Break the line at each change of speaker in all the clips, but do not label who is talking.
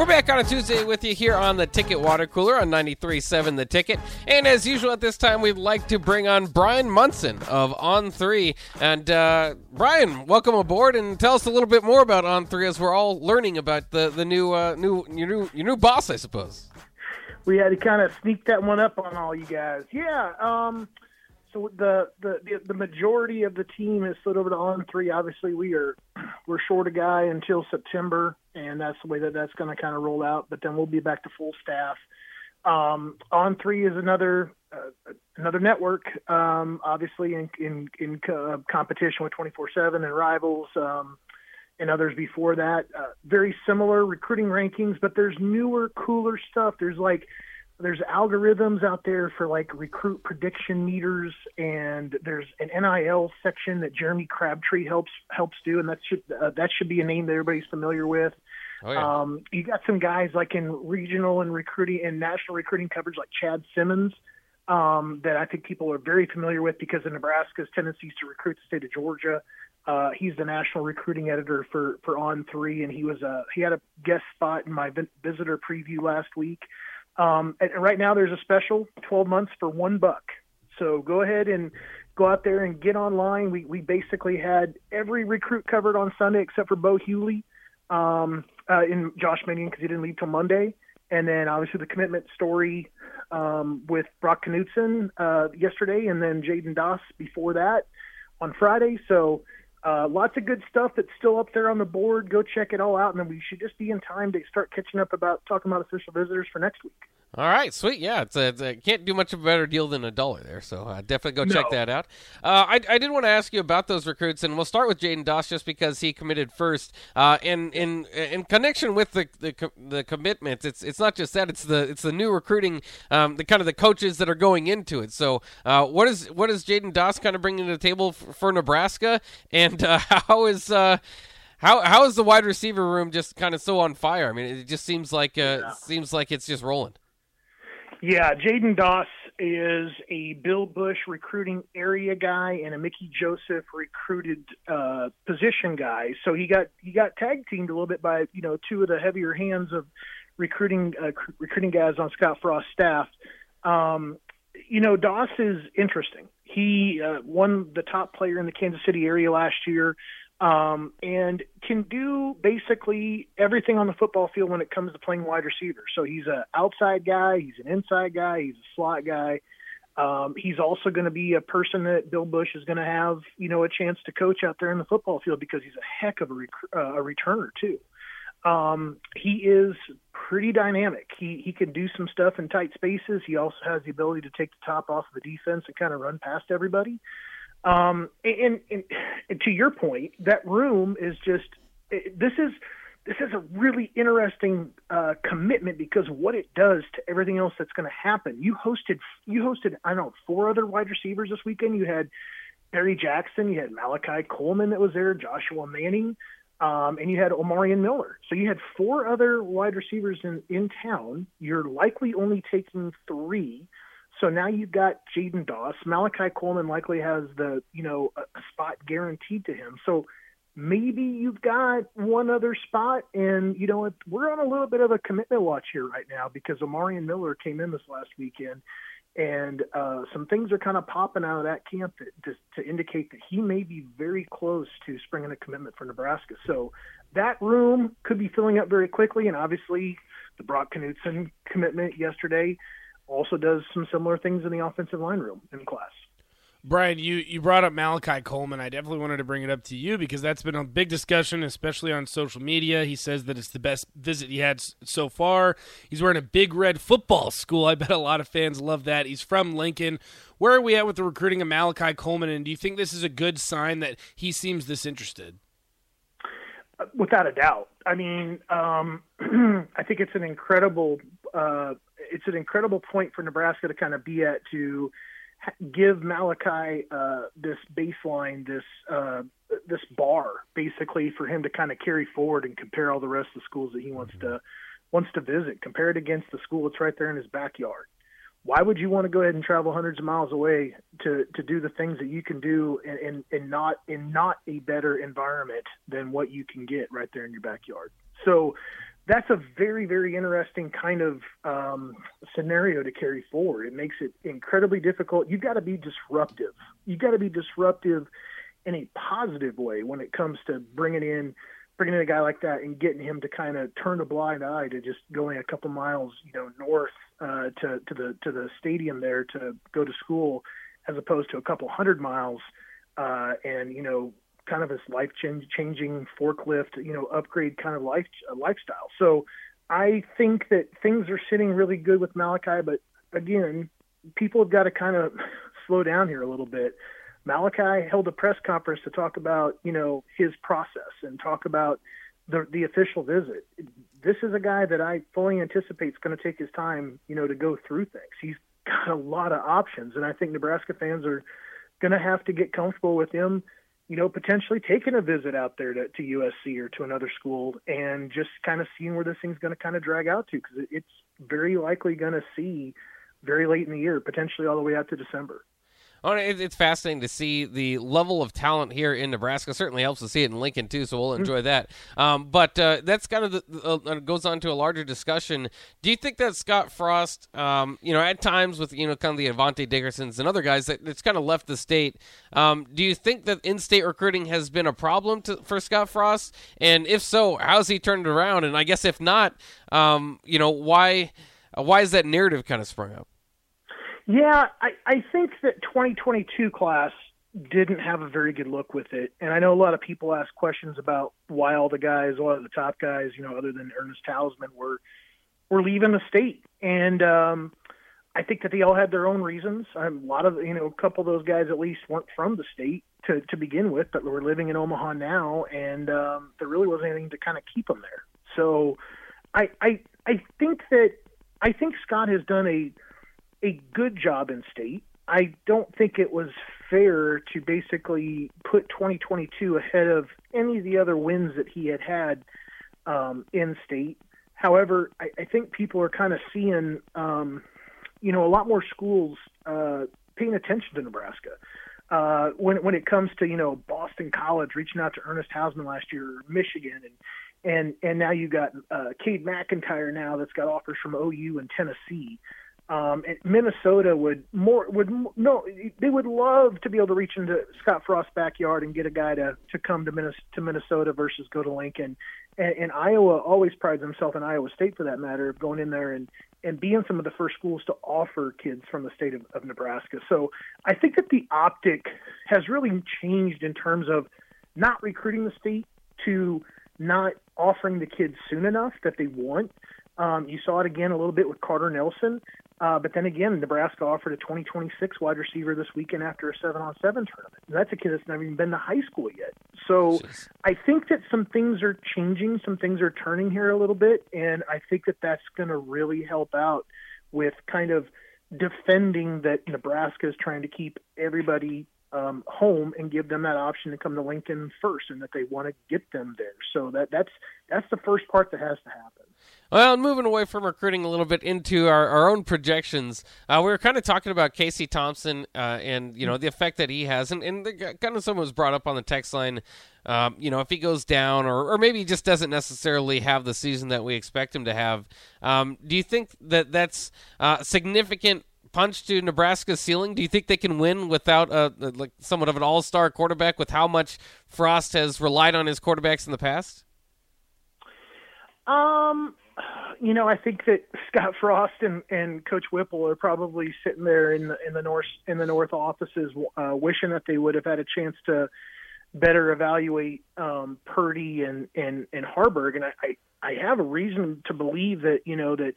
We're back on a Tuesday with you here on the Ticket Water Cooler on 93.7 The Ticket. And as usual at this time, we'd like to bring on Brian Munson of On3. And uh, Brian, welcome aboard and tell us a little bit more about On3 as we're all learning about the, the new, uh, new, your new, your new boss, I suppose.
We had to kind of sneak that one up on all you guys. Yeah. Um, so the, the, the majority of the team is slid over to on three. Obviously, we are we're short a guy until September, and that's the way that that's going to kind of roll out. But then we'll be back to full staff. Um, on three is another uh, another network, um, obviously in in, in co- competition with twenty four seven and rivals. Um, and others before that, uh, very similar recruiting rankings, but there's newer, cooler stuff. There's like there's algorithms out there for like recruit prediction meters and there's an NIL section that Jeremy Crabtree helps helps do and that should uh, that should be a name that everybody's familiar with.
Oh, yeah.
Um, you got some guys like in regional and recruiting and national recruiting coverage like Chad Simmons um, that I think people are very familiar with because of Nebraska's tendencies to recruit the state of Georgia. Uh, he's the national recruiting editor for for On Three, and he was a he had a guest spot in my visitor preview last week. Um, and right now, there's a special 12 months for one buck. So go ahead and go out there and get online. We we basically had every recruit covered on Sunday except for Bo Hughley um, uh, in Josh Manning because he didn't leave till Monday, and then obviously the commitment story um, with Brock Knutson uh, yesterday, and then Jaden Doss before that on Friday. So. Uh, lots of good stuff that's still up there on the board. Go check it all out, and then we should just be in time to start catching up about talking about official visitors for next week.
All right, sweet. Yeah, it's a, it's a, can't do much of a better deal than a dollar there. So uh, definitely go
No.
check that out. Uh, I, I did want to ask you about those recruits, and we'll start with Jaden Doss just because he committed first. Uh, in in in connection with the the, the commitments, it's it's not just that; it's the it's the new recruiting, um, the kind of the coaches that are going into it. So uh, what is what is Jaden Doss kind of bringing to the table f- for Nebraska, and uh, how is uh, how how is the wide receiver room just kind of so on fire? I mean, it just seems like uh, seems like it's just rolling.
Yeah, Jaden Doss is a Bill Busch recruiting area guy and a Mickey Joseph recruited uh, position guy. So he got he got tag teamed a little bit by you know two of the heavier hands of recruiting uh, recruiting guys on Scott Frost's staff. Um, you know, Doss is interesting. He uh, won the top player in the Kansas City area last year um, and can do basically everything on the football field when it comes to playing wide receiver. So he's an outside guy, he's an inside guy, he's a slot guy. Um, he's also going to be a person that Bill Busch is going to have, you know, a chance to coach out there in the football field because he's a heck of a, rec- uh, a returner too. Um, he is pretty dynamic. He he can do some stuff in tight spaces. He also has the ability to take the top off of the defense and kind of run past everybody. Um, and, and, and to your point, that room is just this is this is a really interesting uh, commitment because what it does to everything else that's going to happen. You hosted you hosted I don't know four other wide receivers this weekend. You had Barry Jackson, you had Malachi Coleman that was there, Joshua Manning, um, and you had Omarion Miller. So you had four other wide receivers in in town. You're likely only taking three. So now you've got Jaden Doss. Malachi Coleman likely has the you know a, spot guaranteed to him. So maybe you've got one other spot, and you know we're on a little bit of a commitment watch here right now because Omarion Miller came in this last weekend, and uh, some things are kind of popping out of that camp that, to, to indicate that he may be very close to springing a commitment for Nebraska. So that room could be filling up very quickly, and obviously the Brock Knutson commitment yesterday also does some similar things in the offensive line room in class.
Brian, you, you brought up Malachi Coleman. I definitely wanted to bring it up to you because that's been a big discussion, especially on social media. He says that it's the best visit he had so far. He's wearing a big red football school. I bet a lot of fans love that. He's from Lincoln. Where are we at with the recruiting of Malachi Coleman, and do you think this is a good sign that he seems this interested?
Without a doubt. I mean, um, I think it's an incredible, uh, it's an incredible point for Nebraska to kind of be at to give Malachi uh, this baseline, this uh, this bar, basically for him to kind of carry forward and compare all the rest of the schools that he wants mm-hmm. to wants to visit. Compare it against the school that's right there in his backyard. Why would you want to go ahead and travel hundreds of miles away to to do the things that you can do and and, not in not a better environment than what you can get right there in your backyard? So that's a very very interesting kind of um, scenario to carry forward. It makes it incredibly difficult. You've got to be disruptive. You've got to be disruptive in a positive way when it comes to bringing in bringing in a guy like that and getting him to kind of turn a blind eye to just going a couple miles, you know, north uh, to to the to the stadium there to go to school, as opposed to a couple hundred miles, uh, and you know, kind of this life changing forklift, you know, upgrade kind of life uh, lifestyle. So, I think that things are sitting really good with Malachi, but again, people have got to kind of slow down here a little bit. Malachi held a press conference to talk about, you know, his process and talk about the the official visit. This is a guy that I fully anticipate is going to take his time, you know, to go through things. He's got a lot of options, and I think Nebraska fans are going to have to get comfortable with him, you know, potentially taking a visit out there to, to USC or to another school and just kind of seeing where this thing's going to kind of drag out to because it's very likely going to see very late in the year, potentially all the way out to December.
Oh, it's fascinating to see the level of talent here in Nebraska. Certainly helps to see it in Lincoln too, so we'll enjoy that. Um, but uh, that's kind of the, uh, goes on to a larger discussion. Do you think that Scott Frost, um, you know, at times with you know kind of the Avante Dickersons and other guys that it's kind of left the state? Um, do you think that in-state recruiting has been a problem to, for Scott Frost? And if so, how's he turned it around? And I guess if not, um, you know, why uh, why is that narrative kind of sprung up?
Yeah, I, I think that 2022 class didn't have a very good look with it. And I know a lot of people ask questions about why all the guys, a lot of the top guys, you know, other than Ernest Hausmann, were were leaving the state. And um, I think that they all had their own reasons. a lot of, you know, a couple of those guys at least weren't from the state to to begin with, but were living in Omaha now, and um, there really wasn't anything to kind of keep them there. So, I I I think that I think Scott has done a a good job in state. I don't think it was fair to basically put 2022 ahead of any of the other wins that he had had um, in state. However, I, I think people are kind of seeing, um, you know, a lot more schools uh, paying attention to Nebraska. Uh, when when it comes to you know Boston College reaching out to Ernest Hausmann last year, Michigan, and and and now you've got uh, Cade McIntyre now that's got offers from OU and Tennessee. Um, Minnesota would more would no they would love to be able to reach into Scott Frost's backyard and get a guy to to come to Minnesota, to Minnesota versus go to Lincoln. And, and Iowa always prides himself in Iowa State for that matter of going in there and and being some of the first schools to offer kids from the state of, of Nebraska. So I think that the optic has really changed in terms of not recruiting the state to not offering the kids soon enough that they want. Um, you saw it again a little bit with Carter Nelson. Uh, but then again, Nebraska offered a 2026 wide receiver this weekend after a seven on seven tournament. And that's a kid that's never even been to high school yet. So Jeez. I think that some things are changing, some things are turning here a little bit, and I think that that's going to really help out with kind of defending that Nebraska is trying to keep everybody um, home and give them that option to come to Lincoln first, and that they want to get them there. So that that's that's the first part that has to happen.
Well, moving away from recruiting a little bit into our, our own projections, uh, we were kind of talking about Casey Thompson uh, and you know the effect that he has, and, and the, kind of someone was brought up on the text line. Um, you know, if he goes down, or, or maybe he just doesn't necessarily have the season that we expect him to have. Um, do you think that that's uh, significant punch to Nebraska's ceiling? Do you think they can win without a like somewhat of an all-star quarterback? With how much Frost has relied on his quarterbacks in the past?
Um, you know, I think that Scott Frost and, and Coach Whipple are probably sitting there in the in the north in the north offices, uh, wishing that they would have had a chance to better evaluate um, Purdy and and and Haarberg. And I, I I have a reason to believe that you know that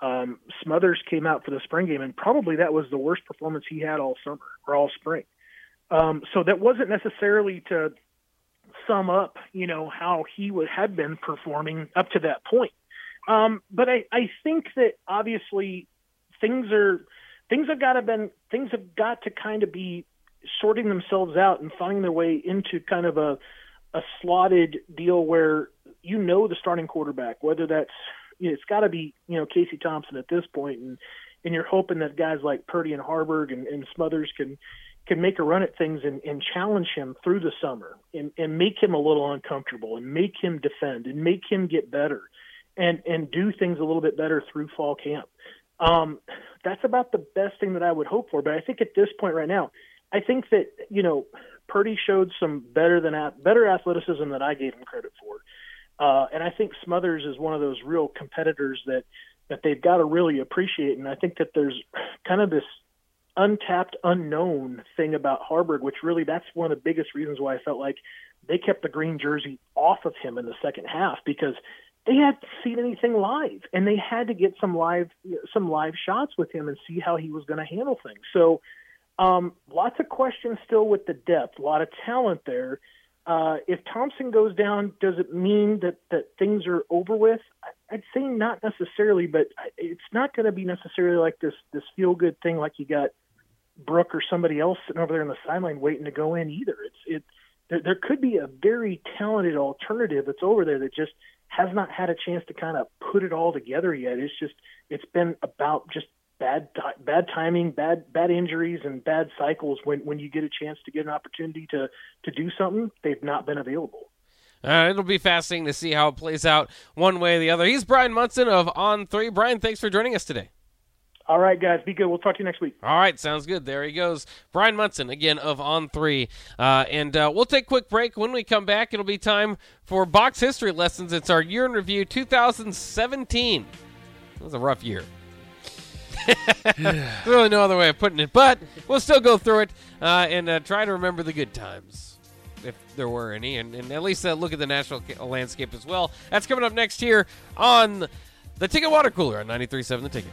um, Smothers came out for the spring game, and probably that was the worst performance he had all summer or all spring. Um, so that wasn't necessarily to sum up, you know, how he would, had been performing up to that point. Um, but I, I think that obviously things are things have got to been things have got to kind of be sorting themselves out and finding their way into kind of a a slotted deal where you know the starting quarterback, whether that's you know, it's got to be you know Casey Thompson at this point, and and you're hoping that guys like Purdy and Haarberg and, and Smothers can can make a run at things and, and challenge him through the summer and, and make him a little uncomfortable and make him defend and make him get better and and do things a little bit better through fall camp. Um, that's about the best thing that I would hope for. But I think at this point right now, I think that you know Purdy showed some better than better athleticism that I gave him credit for, uh, and I think Smothers is one of those real competitors that that they've got to really appreciate. And I think that there's kind of this untapped, unknown thing about Haarberg, which really that's one of the biggest reasons why I felt like they kept the green jersey off of him in the second half because they hadn't seen anything live and they had to get some live some live shots with him and see how he was going to handle things. So um, lots of questions still with the depth, a lot of talent there. Uh, if Thompson goes down, does it mean that that things are over with? I'd say not necessarily, but it's not going to be necessarily like this this feel good thing like you got Brook or somebody else sitting over there in the sideline waiting to go in either. It's it there, there could be a very talented alternative that's over there that just has not had a chance to kind of put it all together yet. It's just it's been about just bad bad timing, bad bad injuries, and bad cycles. When when you get a chance to get an opportunity to to do something, they've not been available.
Uh, it'll be fascinating to see how it plays out one way or the other. He's Brian Munson of On Three. Brian, thanks for joining us today.
All right, guys, be good. We'll talk to you next week.
All right, sounds good. There he goes, Brian Munson again of On Three, uh, and uh, we'll take a quick break. When we come back, it'll be time for box history lessons. It's our year in review, 2017. It was a rough year. There's really no other way of putting it, but we'll still go through it uh, and uh, try to remember the good times, if there were any, and, and at least uh, look at the national landscape as well. That's coming up next here on the Ticket Water Cooler on 93.7 The Ticket.